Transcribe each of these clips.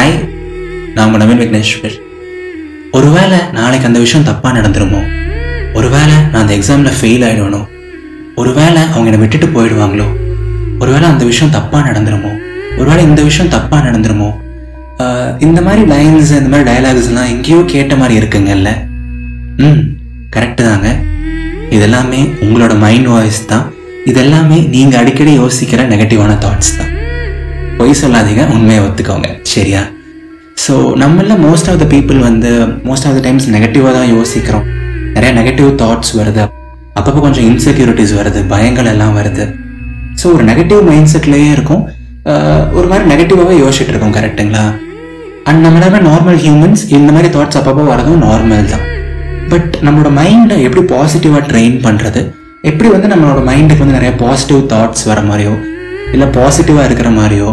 Hi நான் உங்கள் நவீன் விக்னேஸ்வர் ஒருவேளை நாளைக்கு அந்த விஷயம் தப்பாக நடந்துருமோ? ஒருவேளை நான் அந்த எக்ஸாமில் ஃபெயில் ஆகிடுவனோ ஒருவேளை அவங்க என்னை விட்டுட்டு போயிடுவாங்களோ? ஒருவேளை அந்த விஷயம் தப்பாக நடந்துருமோ? ஒருவேளை இந்த விஷயம் தப்பாக நடந்துருமோ? இந்த மாதிரி லைன்ஸ் இந்த மாதிரி டயலாக்ஸ்லாம் எங்கேயோ கேட்ட மாதிரி இருக்குங்கல்ல? ம் கரெக்டு தாங்க. இதெல்லாமே உங்களோட மைண்ட் வாய்ஸ் தான். இதெல்லாமே நீங்கள் அடிக்கடி யோசிக்கிற நெகட்டிவான தாட்ஸ் தான். பொய் சொல்லாதீங்க உண்மையை ஒத்துக்கோங்க. சரியா? ஸோ நம்மள மோஸ்ட் ஆஃப் த பீப்புள் வந்து மோஸ்ட் ஆஃப் த டைம்ஸ் நெகட்டிவாக தான் யோசிக்கிறோம். நிறைய நெகட்டிவ் தாட்ஸ் வருது. அப்பப்போ கொஞ்சம் இன்செக்யூரிட்டிஸ் வருது பயங்கள் எல்லாம் வருது. ஸோ ஒரு நெகட்டிவ் மைண்ட் செட்லேயே இருக்கும். ஒரு மாதிரி நெகட்டிவாகவே யோசிச்சுட்டு இருக்கோம் கரெக்டுங்களா அண்ட் நம்ம நார்மல் ஹியூமன்ஸ் இந்த மாதிரி தாட்ஸ் அப்பப்போ வரதும் நார்மல் தான். பட் நம்மளோட மைண்டை எப்படி பாசிட்டிவாக ட்ரெயின் பண்ணுறது எப்படி வந்து நம்மளோட மைண்டுக்கு வந்து நிறைய பாசிட்டிவ் தாட்ஸ் வர மாதிரியோ இல்லை பாசிட்டிவாக இருக்கிற மாதிரியோ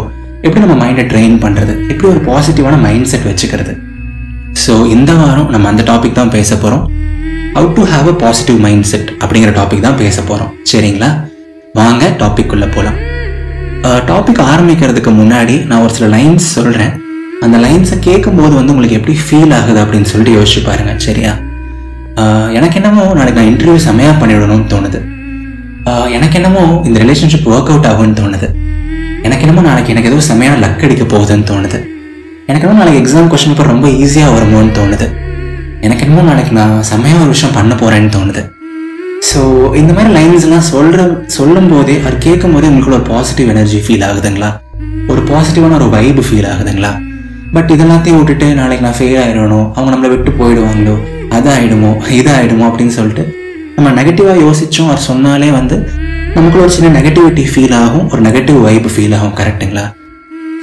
எப்படி நம்ம மைண்டை ட்ரெயின் பண்ணுறது எப்படி ஒரு பாசிட்டிவான மைண்ட் செட் வச்சுக்கிறது? ஸோ இந்த வாரம் நம்ம அந்த டாபிக் தான் பேச போகிறோம் how to have a positive mind set அப்படிங்கிற டாபிக் தான் பேச போகிறோம் சரிங்களா? வாங்க டாபிக் உள்ள போகலாம் டாபிக் ஆரம்பிக்கிறதுக்கு முன்னாடி நான் ஒரு சில லைன்ஸ் சொல்கிறேன் அந்த லைன்ஸை கேட்கும்போது வந்து உங்களுக்கு எப்படி ஃபீல் ஆகுது அப்படின்னு சொல்லிட்டு யோசிச்சு பாருங்க. சரியா? ஆஹ் எனக்கு என்னமோ நாளைக்கு நான் இன்டர்வியூ செமையாக பண்ணிவிடணும்னு தோணுது. ஆஹ் எனக்கு என்னமோ இந்த ரிலேஷன்ஷிப் ஒர்க் அவுட் ஆகும்னு தோணுது. எனக்கு என்னமோ நாளைக்கு எனக்கு ஏதோ செம்மையான லக் அடிக்க போகுதுன்னு தோணுது. எனக்கு என்னமோ நாளைக்கு எக்ஸாம் கொஸ்டின் பேப்பர் ரொம்ப ஈஸியாக வருமோன்னு தோணுது. எனக்கு என்னமோ நாளைக்கு நான் செம்மையாக ஒரு விஷயம் பண்ண போகிறேன்னு தோணுது. ஸோ இந்த மாதிரி லைன்ஸ்லாம் சொல்கிற சொல்லும் போதே அது கேட்கும் போதே உங்களுக்குள்ள ஒரு பாசிட்டிவ் எனர்ஜி ஃபீல் ஆகுதுங்களா? ஒரு பாசிட்டிவான ஒரு வைப் ஃபீல் ஆகுதுங்களா? பட் இதெல்லாத்தையும் விட்டுட்டு நாளைக்கு நான் ஃபெயில் ஆயிடணும் அவங்க நம்மளை விட்டு போயிடுவாங்களோ அது இதாயிடுமோ அப்படின்னு சொல்லிட்டு நம்ம நெகட்டிவாக யோசித்தோம் அவர் சொன்னாலே வந்து நமக்குள்ள ஒரு சின்ன நெகட்டிவிட்டி ஃபீல் ஆகும். ஒரு நெகட்டிவ் வைப் ஃபீல் ஆகும் கரெக்ட்டுங்களா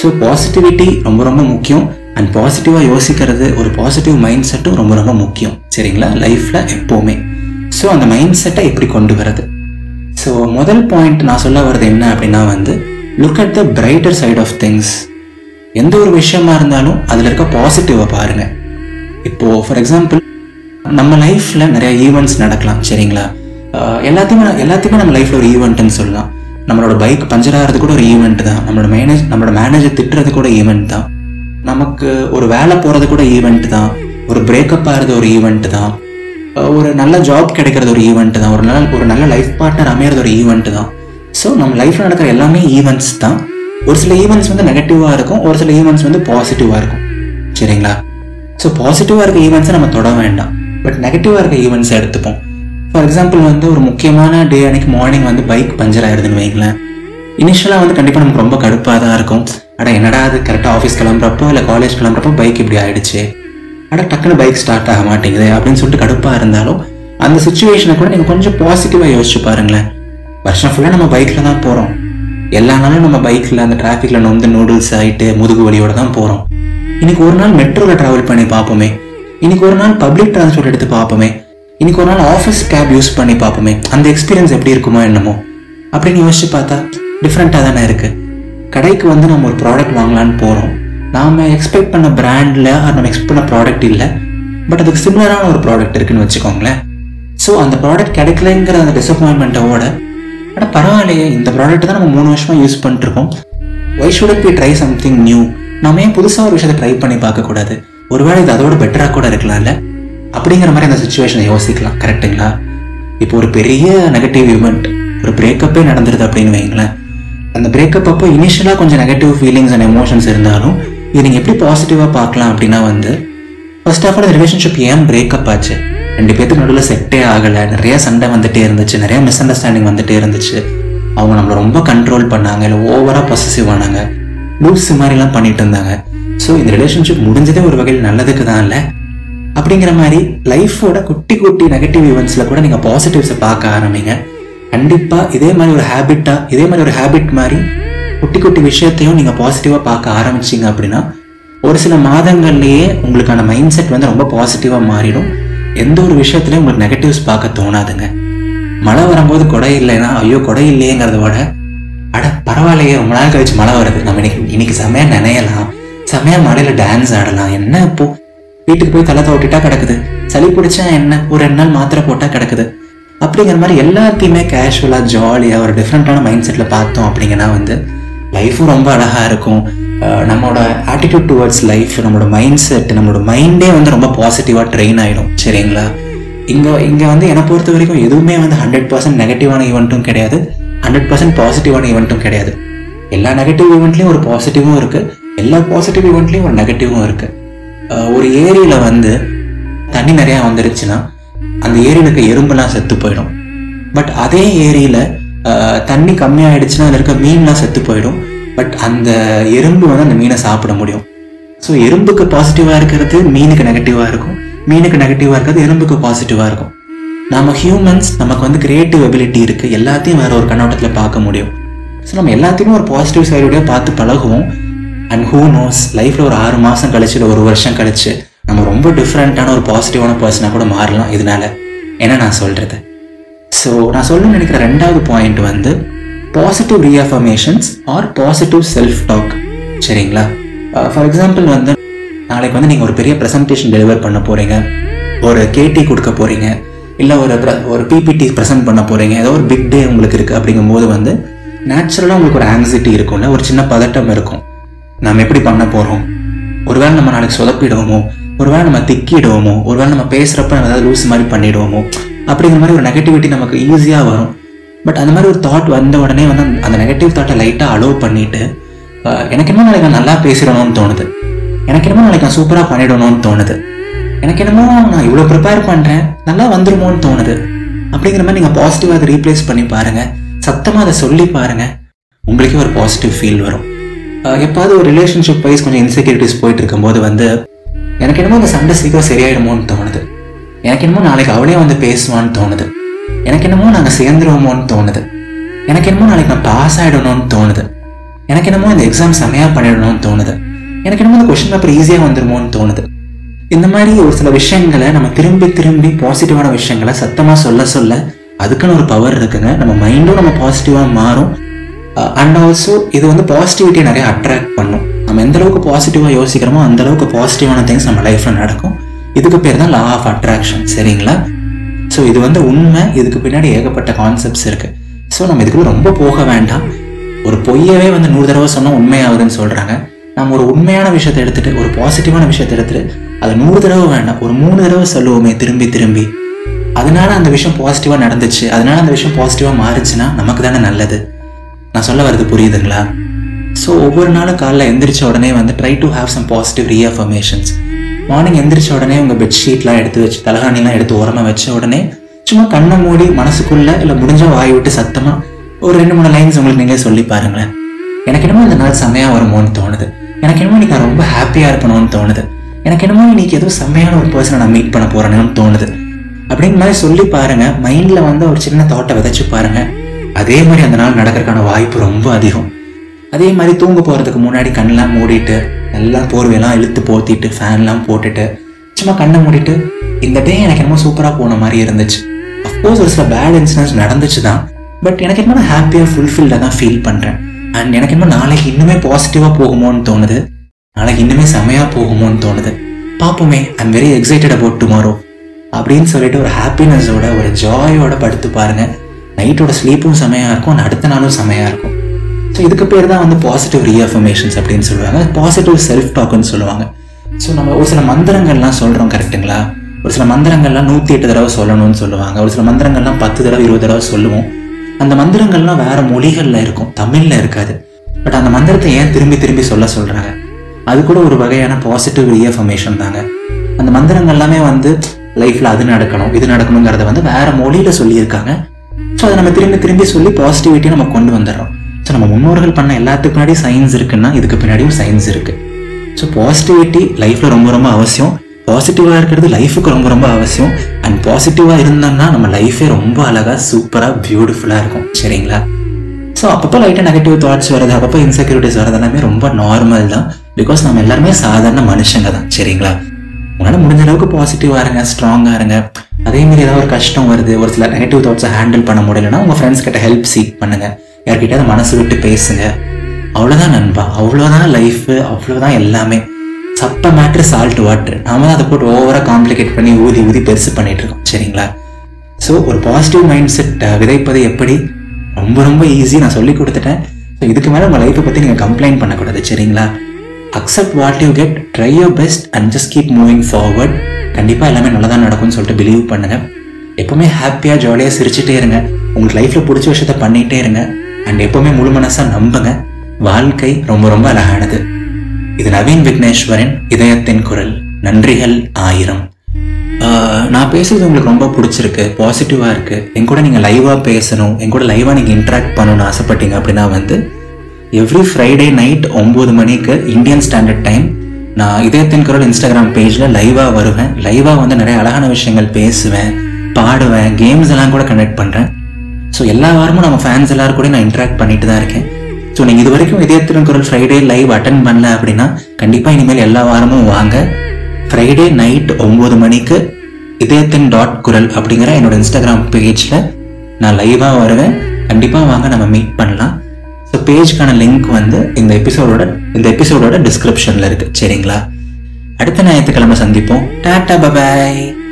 ஸோ பாசிட்டிவிட்டி ரொம்ப ரொம்ப முக்கியம். அண்ட் பாசிட்டிவாக யோசிக்கிறது ஒரு பாசிட்டிவ் மைண்ட் செட்டும் ரொம்ப ரொம்ப முக்கியம். சரிங்களா? லைஃப்பில் எப்போவுமே. ஸோ அந்த மைண்ட் செட்டை எப்படி கொண்டு வரது ஸோ முதல் பாயிண்ட் நான் சொல்ல வர்றது என்ன அப்படின்னா வந்து look at the brighter side of things எந்த ஒரு விஷயமா இருந்தாலும் அதில் இருக்க பாசிட்டிவை பாருங்கள் இப்போது ஃபார் எக்ஸாம்பிள் நம்ம லைஃப்பில் நிறைய ஈவெண்ட்ஸ் நடக்கலாம். சரிங்களா? எல்லாத்தையுமே எல்லாத்தையுமே நம்ம லைஃப்பில் ஒரு ஈவெண்ட்டுன்னு சொல்லலாம். நம்மளோட பைக் பஞ்சர் ஆகிறது கூட ஒரு ஈவெண்ட் தான். நம்மளோட மேனேஜ் நம்மளோட மேனேஜர் திட்டுறது கூட ஈவெண்ட் தான். நமக்கு ஒரு வேலை போகிறது கூட ஈவெண்ட் தான். ஒரு பிரேக்கப் ஆகிறது ஒரு ஈவெண்ட் தான். ஒரு நல்ல ஜாப் கிடைக்கிறது ஒரு ஈவெண்ட் தான். ஒரு நல்ல ஒரு நல்ல லைஃப் பார்ட்னர் அமையிறது ஒரு ஈவெண்ட் தான். ஸோ நம்ம லைஃப்பில் நடக்கிற எல்லாமே ஈவெண்ட்ஸ் தான். ஒரு சில ஈவெண்ட்ஸ் வந்து நெகட்டிவாக இருக்கும். ஒரு சில ஈவெண்ட்ஸ் வந்து பாசிட்டிவாக இருக்கும். சரிங்களா? ஸோ பாசிட்டிவாக இருக்க ஈவெண்ட்ஸை நம்ம தொட வேண்டாம். பட் நெகட்டிவாக இருக்க ஈவெண்ட்ஸை எடுத்துப்போம். ஃபார் எக்ஸாம்பிள் வந்து ஒரு முக்கியமான டே அன்னைக்கு மார்னிங் வந்து பைக் பஞ்சர் ஆயிருதுன்னு வைங்களேன். இனிஷியலாக வந்து கண்டிப்பாக நமக்கு ரொம்ப கடுப்பாக தான் இருக்கும். அட என்னடா அது கரெக்டாக ஆஃபீஸ் கிளம்புறப்போ இல்லை காலேஜ் கிளம்புறப்போ பைக் இப்படி ஆயிடுச்சு? அட டக்குன்னு பைக் ஸ்டார்ட் ஆக மாட்டேங்குது அப்படின்னு சொல்லிட்டு கடுப்பாக இருந்தாலும் அந்த சுச்சுவேஷனை கூட நீங்கள் கொஞ்சம் பாசிட்டிவாக யோசிச்சு பாருங்களேன். வருஷம் ஃபுல்லாக நம்ம பைக்கில் தான் போகிறோம் எல்லா நாளும் நம்ம பைக்கில் அந்த டிராஃபிக்கில் நொந்து நூடுல்ஸ் ஆகிட்டு முதுகு வலியோட தான் போகிறோம் இன்னைக்கு ஒரு நாள் மெட்ரோவில் ட்ராவல் பண்ணி பார்ப்போமே. இன்னைக்கு ஒரு நாள் பப்ளிக் டிரான்ஸ்போர்ட் எடுத்து பார்ப்போமே. இன்னைக்கு ஒரு நாள் ஆஃபீஸ் கேப் யூஸ் பண்ணி பார்ப்போமே. அந்த எக்ஸ்பீரியன்ஸ் எப்படி இருக்குமோ என்னமோ. அப்படின்னு யோசிச்சு பார்த்தா டிஃப்ரெண்ட்டாக தானே இருக்குது கடைக்கு வந்து நம்ம ஒரு ப்ராடக்ட் வாங்கலான்னு போகிறோம் நாம் எக்ஸ்பெக்ட் பண்ண பிராண்டில் நம்ம எக்ஸ்பெக்ட் பண்ண ப்ராடக்ட் இல்லை. பட் அதுக்கு சிமிலரான ஒரு ப்ராடக்ட் இருக்குன்னு வச்சுக்கோங்களேன். ஸோ அந்த ப்ராடக்ட் கிடைக்கலங்கிற அந்த டிசப்பாயின்மெண்ட்டோட ஆனால் பரவாயில்லையே இந்த ப்ராடக்ட் தான் நம்ம மூணு வருஷமாக யூஸ் பண்ணிட்டுருக்கோம். Why why should be try something new நாம ஏன் புதுசாக ஒரு விஷயத்தை ட்ரை பண்ணி பார்க்கக்கூடாது? ஒருவேளை இது அதோட பெட்டராக கூட இருக்கலாம்ல அப்படிங்கிற மாதிரி அந்த சுச்சுவேஷனை யோசிக்கலாம். கரெக்ட்டுங்களா இப்போ ஒரு பெரிய நெகட்டிவ் இவெண்ட் ஒரு பிரேக்கப்பே நடந்துருது அப்படின்னு வைங்களேன். அந்த பிரேக்கப் அப்போ இனிஷியலாக கொஞ்சம் நெகட்டிவ் ஃபீலிங்ஸ் அண்ட் எமோஷன்ஸ் இருந்தாலும் இது நீங்கள் எப்படி பாசிட்டிவாக பார்க்கலாம் அப்படின்னா வந்து ஃபர்ஸ்ட் ஆஃப் ஆல் ரிலேஷன்ஷிப் ஏன் பிரேக்கப் ஆச்சு? ரெண்டு பேத்துக்கு நடுவில் செட்டே ஆகலை நிறைய சண்டை வந்துட்டே இருந்துச்சு நிறைய மிஸ் அண்டர்ஸ்டாண்டிங் வந்துட்டே இருந்துச்சு. அவங்க நம்மளை ரொம்ப கண்ட்ரோல் பண்ணாங்க இல்லை ஓவராக பொசசிவ் ஆனாங்க லூஸ் மாதிரிலாம் பண்ணிட்டு இருந்தாங்க. ஸோ இந்த ரிலேஷன்ஷிப் முடிஞ்சதே ஒரு வகையில் நல்லதுக்கு தான் இல்லை. அப்படிங்கிற மாதிரி லைஃபோட குட்டி குட்டி நெகட்டிவ் ஈவெண்ட்ஸில் கூட நீங்கள் பாசிட்டிவ்ஸை பார்க்க ஆரம்பிங்க. கண்டிப்பாக இதே மாதிரி ஒரு ஹேபிட்டாக இதே மாதிரி ஒரு ஹேபிட் மாதிரி குட்டி குட்டி விஷயத்தையும் நீங்கள் பாசிட்டிவாக பார்க்க ஆரம்பிச்சிங்க அப்படின்னா ஒரு சில மாதங்கள்லேயே உங்களுக்கான மைண்ட் செட் வந்து ரொம்ப பாசிட்டிவாக மாறிடும். எந்த ஒரு விஷயத்துலையும் உங்களுக்கு நெகட்டிவ்ஸ் பார்க்க தோணாதுங்க. மழை வரும்போது கொடை இல்லைன்னா ஐயோ கொடை இல்லையேங்கிறத விட அட பரவாயில்லையே ரொம்ப நாள் கழிச்சு மழை வருது. நம்ம இன்னைக்கு இன்னைக்கு செமையா நினையலாம். செமையா மழையில் டான்ஸ் ஆடலாம். என்ன இப்போது வீட்டுக்கு போய் தலை தோட்டிட்டா கிடக்குது. சளி பிடிச்சா என்ன? ஒரு ரெண்டு நாள் மாத்திரை போட்டா கிடக்குது. அப்படிங்கிற மாதிரி எல்லாத்தையுமே கேஷுவலா ஜாலியா ஒரு டிஃப்ரெண்டான மைண்ட் செட்ல பார்த்தோம் அப்படிங்கன்னா வந்து லைஃபும் ரொம்ப அழகா இருக்கும். நம்மளோட ஆட்டிடியூட் டுவர்ட்ஸ் லைஃப் நம்மளோட மைண்ட் செட் நம்மளோட மைண்டே வந்து ரொம்ப பாசிட்டிவாக ட்ரெயின் ஆகிடும் சரிங்களா? இங்கே இங்கே வந்து என்னை பொறுத்த வரைக்கும் எதுவுமே வந்து ஹண்ட்ரட் பர்சன்ட் நெகட்டிவான ஈவெண்ட்டும் கிடையாது. ஹண்ட்ரட் பர்சன்ட் பாசிட்டிவான ஈவெண்ட்டும் கிடையாது. எல்லா நெகட்டிவ் ஈவெண்ட்லேயும் ஒரு பாசிட்டிவும் இருக்குது எல்லா பாசிட்டிவ் ஈவெண்ட்லேயும் ஒரு நெகட்டிவும் இருக்குது ஒரு ஏரியில் வந்து தண்ணி நிறையா வந்துருச்சுன்னா அந்த ஏரியில் இருக்க எறும்பெல்லாம் செத்து போயிடும். பட் அதே ஏரியில் தண்ணி கம்மியாயிடுச்சுன்னா அதில் இருக்க மீன்லாம் செத்து போயிடும். பட் அந்த எறும்பு வந்து அந்த மீனை சாப்பிட முடியும். ஸோ எறும்புக்கு பாசிட்டிவாக இருக்கிறது மீனுக்கு நெகட்டிவாக இருக்கும். மீனுக்கு நெகட்டிவாக இருக்கிறது எறும்புக்கு பாசிட்டிவாக இருக்கும். நம்ம ஹியூமன்ஸ் நமக்கு வந்து கிரியேட்டிவ் எபிலிட்டி இருக்குது எல்லாத்தையும் வேறு ஒரு கண்ணோட்டத்தில் பார்க்க முடியும். ஸோ நம்ம எல்லாத்தையுமே ஒரு பாசிட்டிவ் சைடுடைய பார்த்து பழகுவோம். அண்ட் ஹூ நோஸ் லைஃப்பில் ஒரு ஆறு மாதம் கழிச்சு இல்லை ஒரு வருஷம் கழிச்சு நம்ம ரொம்ப டிஃப்ரெண்ட்டான ஒரு பாசிட்டிவான பர்சனாக கூட மாறலாம் இதனால. என்ன நான் சொல்கிறது ஸோ நான் சொல்லணும்னு நினைக்கிற ரெண்டாவது பாயிண்ட் வந்து positive reaffirmations or positive self talk சரிங்களா uh, ஃபார் எக்ஸாம்பிள் வந்து நாளைக்கு வந்து நீங்கள் ஒரு பெரிய ப்ரெசன்டேஷன் டெலிவர் பண்ண போகிறீங்க ஒரு கேடி கொடுக்க போகிறீங்க இல்லை ஒரு ஒரு பிபிடி ப்ரெசென்ட் பண்ண போகிறீங்க ஏதோ ஒரு பிக் டே உங்களுக்கு இருக்குது அப்படிங்கும்போது வந்து நேச்சுரலாக உங்களுக்கு ஒரு ஆங்ஸைட்டி இருக்கும்ல. ஒரு சின்ன பதட்டம் இருக்கும். நம்ம எப்படி பண்ண போகிறோம் ஒருவேளை நம்ம நாளைக்கு சொதப்பிடுவோமோ? ஒருவேளை நம்ம திக்கிடுவோமோ? ஒருவேளை நம்ம பேசுகிறப்ப நம்ம ஏதாவது லூஸ் மாதிரி பண்ணிடுவோமோ? அப்படிங்கிற மாதிரி ஒரு நெகட்டிவிட்டி நமக்கு ஈஸியாக வரும். பட் அந்த மாதிரி ஒரு தாட் வந்த உடனே வந்து அந்த- நெகட்டிவ் தாட்டை லைட்டாக அலோவ் பண்ணிவிட்டு எனக்கு என்னமோ நாளைக்கு நான் நல்லா பேசிடணும்னு தோணுது. எனக்கு என்னமோ நாளைக்கு நான் சூப்பராக பண்ணிடணும்னு தோணுது. எனக்கு என்னமோ நான் இவ்வளோ ப்ரிப்பேர் பண்ணுறேன் நல்லா வந்துருமோன்னு தோணுது. அப்படிங்கிற மாதிரி நீங்கள் பாசிட்டிவாக அதை ரீப்ளேஸ் பண்ணி பாருங்கள் சத்தமாக அதை சொல்லி பாருங்க. உங்களுக்கே ஒரு பாசிட்டிவ் ஃபீல் வரும். எப்பாவது ஒரு ரிலேஷன்ஷிப் வைஸ் கொஞ்சம் இன்செக்யூரிட்டிஸ் போயிட்டு இருக்கும்போது வந்து எனக்கு என்னமோ அந்த சண்டை சீக்கிரம் சரியாயிடுமோன்னு தோணுது. எனக்கு என்னமோ நாளைக்கு அவளே வந்து பேசுவான்னு தோணுது. எனக்கு என்னமோ நாங்கள் சேர்ந்துருவோமோன்னு தோணுது. எனக்கு என்னமோ நாளைக்கு நான் பாஸ் ஆகிடணும்னு தோணுது. எனக்கு என்னமோ இந்த எக்ஸாம் செமையாக பண்ணிடணும்னு தோணுது. எனக்கு என்னமோ இந்த கொஸ்டின் பேப்பர் ஈஸியாக வந்துருமோன்னு தோணுது. இந்த மாதிரி ஒரு சில விஷயங்களை நம்ம திரும்பி திரும்பி பாசிட்டிவான விஷயங்களை சத்தமாக சொல்ல சொல்ல அதுக்குன்னு ஒரு பவர் இருக்குங்க. நம்ம மைண்டும் நம்ம பாசிட்டிவாக மாறும். Uh, அண்ட் ஆல்சோ இது வந்து பாசிட்டிவிட்டியை நிறைய அட்ராக்ட் பண்ணும். நம்ம எந்த அளவுக்கு பாசிட்டிவாக யோசிக்கிறோமோ அந்த அளவுக்கு பாசிட்டிவான திங்ஸ் நம்ம லைஃப்பில் நடக்கும். இதுக்கு பேர் தான் லா ஆஃப் அட்ராக்ஷன் சரிங்களா? ஸோ இது வந்து உண்மை. இதுக்கு பின்னாடி ஏகப்பட்ட கான்செப்ட்ஸ் இருக்கு. ஸோ நம்ம இதுக்குள்ள ரொம்ப போக வேண்டாம். ஒரு பொய்யவே வந்து நூறு தடவை சொன்னால் உண்மையாகுதுன்னு சொல்றாங்க. நம்ம ஒரு உண்மையான விஷயத்தை எடுத்துட்டு ஒரு பாசிட்டிவான விஷயத்தை எடுத்துட்டு அதை நூறு தடவை வேண்டாம். ஒரு மூணு தடவை சொல்லுவோமே திரும்பி திரும்பி. அதனால அந்த விஷயம் பாசிட்டிவாக நடந்துச்சு. அதனால அந்த விஷயம் பாசிட்டிவாக மாறுச்சுன்னா நமக்கு தானே நல்லது. நான் சொல்ல வர்றது புரியுதுங்களா? ஸோ ஒவ்வொரு நாளும் காலைல எந்திரிச்ச உடனே வந்து try to have some positive reaffirmations morning எந்திரிச்ச உடனே உங்கள் பெட்ஷீட்லாம் எடுத்து வச்சு தலகாணிலாம் எடுத்து ஓரமாக வச்ச உடனே சும்மா கண்ணை மூடி மனசுக்குள்ளே இல்லை முடிஞ்ச வாய் விட்டு சத்தமாக ஒரு ரெண்டு மூணு லைன்ஸ் உங்களுக்கு நீங்களே சொல்லி பாருங்களேன். எனக்கு என்னமோ இந்த நாள் செம்மையாக வருமோன்னு தோணுது. எனக்கு என்னமோ இன்றைக்கி நான் ரொம்ப ஹாப்பியாக இருக்கணும்னு தோணுது. எனக்கு என்னமோ இன்னைக்கு ஏதோ செம்மையான ஒரு பர்சனை நான் மீட் பண்ண போகிறேன்னு தோணுது. அப்படிங்கிற மாதிரி சொல்லி பாருங்கள் மைண்டில் வந்து ஒரு சின்ன தாட்டை விதைச்சு பாருங்கள் அதே மாதிரி அந்த நாள் நடக்கிறதுக்கான வாய்ப்பு ரொம்ப அதிகம். அதே மாதிரி தூங்க போகிறதுக்கு முன்னாடி கண்ணெலாம் மூடிட்டு எல்லாம் போர்வையெல்லாம் இழுத்து போத்திட்டு ஃபேன்லாம் போட்டுட்டு சும்மா கண்ணை மூடிட்டு இந்த டே எனக்கு என்னமோ சூப்பராக போன மாதிரி இருந்துச்சு. அஃப்கோர்ஸ் ஒரு சில பேட் இன்சிடென்ட்ஸ் நடந்துச்சு தான். பட் எனக்கு என்னமோ நான் ஹாப்பியாக ஃபுல்ஃபில்டாக தான் ஃபீல் பண்ணுறேன் அண்ட் எனக்கு என்னமோ நாளைக்கு இன்னுமே பாசிட்டிவாக போகுமோன்னு தோணுது. நாளைக்கு இன்னுமே செமையாக போகுமோன்னு தோணுது. பார்ப்போமே I'm very excited about tomorrow அப்படின்னு சொல்லிட்டு ஒரு ஹாப்பினஸோட ஒரு ஜாயோட படுத்து பாருங்கள் நைட்டோட ஸ்லீப்பும் செமையாக இருக்கும் அடுத்த நாளும் செமையாக இருக்கும். ஸோ இதுக்கு பேர் தான் வந்து பாசிட்டிவ் ரீஅஃபர்மேஷன்ஸ் அப்படின்னு சொல்லுவாங்க. பாசிட்டிவ் செல்ஃப் டாக்குன்னு சொல்லுவாங்க. ஸோ நம்ம ஒரு சில மந்திரங்கள்லாம் சொல்கிறோம் கரெக்ட்டுங்களா ஒரு சில மந்திரங்கள்லாம் நூற்றி எட்டு தடவை சொல்லணும்னு சொல்லுவாங்க. ஒரு சில மந்திரங்கள்லாம் பத்து தடவை இருபது தடவை சொல்லுவோம். அந்த மந்திரங்கள்லாம் வேறு மொழிகளில் இருக்கும் தமிழில் இருக்காது. பட் அந்த மந்திரத்தை ஏன் திரும்பி திரும்பி சொல்ல சொல்கிறாங்க அது கூட ஒரு வகையான பாசிட்டிவ் ரீஎஃபர்மேஷன் தாங்க. அந்த மந்திரங்கள் எல்லாமே வந்து லைஃப்பில் அது நடக்கணும் இது நடக்கணுங்கிறத வந்து வேறு மொழியில் சொல்லியிருக்காங்க. ஸோ அதை நம்ம திரும்பி திரும்பி சொல்லி பாசிட்டிவிட்டியை நம்ம கொண்டு வந்துடுறோம். ஸோ நம்ம முன்னோர்கள் பண்ண எல்லாத்துக்கு பின்னாடி சயின்ஸ் இருக்குன்னா இதுக்கு பின்னாடியும் சயின்ஸ் இருக்கு. ஸோ பாசிட்டிவிட்டி லைஃப்ல ரொம்ப ரொம்ப அவசியம். பாசிட்டிவாக இருக்கிறது லைஃபுக்கு ரொம்ப ரொம்ப அவசியம். அண்ட் பாசிட்டிவாக இருந்தோம்னா நம்ம லைஃபே ரொம்ப அழகாக சூப்பராக பியூட்டிஃபுல்லாக இருக்கும். சரிங்களா? ஸோ அப்பப்போ லைட்டாக நெகட்டிவ் தாட்ஸ் வருது அப்பப்போ இன்செக்யூரிட்டிஸ் வரது எல்லாமே ரொம்ப நார்மல் தான். பிகாஸ் நம்ம எல்லாருமே சாதாரண மனுஷங்க தான். சரிங்களா? உங்களால் முடிஞ்ச அளவுக்கு பாசிட்டிவாக இருங்க ஸ்ட்ராங்காக இருங்க. அதேமாரி ஏதாவது ஒரு கஷ்டம் வருது ஒரு சில நெகட்டிவ் தாட்ஸை ஹேண்டில் பண்ண முடியலன்னா உங்கள் ஃப்ரெண்ட்ஸ் கிட்ட ஹெல்ப் சீக் பண்ணுங்க. அதை மனசு விட்டு பேசுங்க. அவ்வளோதான் நண்பா. அவ்வளோதான் லைஃபு அவ்வளோதான் எல்லாமே. சப்ப மேட்ரு சால்ட் வாட்டர் நாம தான் அதை போட்டு ஓவராக காம்ப்ளிகேட் பண்ணி ஊதி ஊதி பெருசு பண்ணிட்டு இருக்கோம். சரிங்களா? ஸோ ஒரு பாசிட்டிவ் மைண்ட் செட் விதைப்பது எப்படி? ரொம்ப ரொம்ப ஈஸி நான் சொல்லி கொடுத்துட்டேன். ஸோ இதுக்கு மேலே உங்கள் லைஃப்பை பற்றி நீங்கள் கம்ப்ளைண்ட் பண்ணக்கூடாது. சரிங்களா? Accept what you get try your best and just keep moving forward கண்டிப்பாக எல்லாமே நல்லா தான் நடக்கும்னு சொல்லிட்டு பிலீவ் பண்ணுங்க. எப்பவுமே ஹாப்பியாக ஜாலியாக சிரிச்சுட்டே இருங்க. உங்களுக்கு லைஃப்பில் பிடிச்ச விஷயத்த பண்ணிகிட்டே இருங்க. அண்ட் எப்பவுமே முழு மனசாக நம்புங்க. வாழ்க்கை ரொம்ப ரொம்ப அழகானது. இது நவீன் விக்னேஸ்வரன் இதயத்தின் குரல். நன்றிகள் ஆயிரம். நான் பேசுறது உங்களுக்கு ரொம்ப பிடிச்சிருக்கு பாசிட்டிவாக இருக்குது என் கூட நீங்கள் லைவாக பேசணும் என் கூட லைவாக நீங்கள் இன்ட்ராக்ட் பண்ணணும்னு ஆசைப்பட்டீங்க அப்படின்னா வந்து எவ்ரி ஃப்ரைடே நைட் ஒம்பது மணிக்கு இந்தியன் ஸ்டாண்டர்ட் டைம் நான் இதயத்தின் குரல் இன்ஸ்டாகிராம் பேஜில் லைவாக வருவேன். லைவாக வந்து நிறைய அழகான விஷயங்கள் பேசுவேன் பாடுவேன் கேம்ஸ் எல்லாம் கூட கனெக்ட் பண்ணுறேன் ஸோ எல்லா வாரமும் நம்ம ஃபேன்ஸ் எல்லாரும் கூட நான் இன்ட்ராக்ட் பண்ணிட்டு தான் இருக்கேன். ஸோ நீங்கள் இது வரைக்கும் இதயத்தின் குரல் ஃப்ரைடே லைவ் அட்டன் பண்ணல அப்படின்னா கண்டிப்பாக இனிமேல் எல்லா வாரமும் வாங்க. ஃப்ரைடே நைட் ஒம்பது மணிக்கு இதயத்தின் டாட் குரல் அப்படிங்கிற என்னோட இன்ஸ்டாகிராம் பேஜில் நான் லைவாக வருவேன். கண்டிப்பாக வாங்க நம்ம மீட் பண்ணலாம். ஸோ பேஜ்க்கான லிங்க் வந்து இந்த எபிசோடோட இந்த எபிசோடோட டிஸ்கிரிப்ஷனில் இருக்குது சரிங்களா? அடுத்த ஞாயிற்றுக்கிழமை சந்திப்போம். Tata bye bye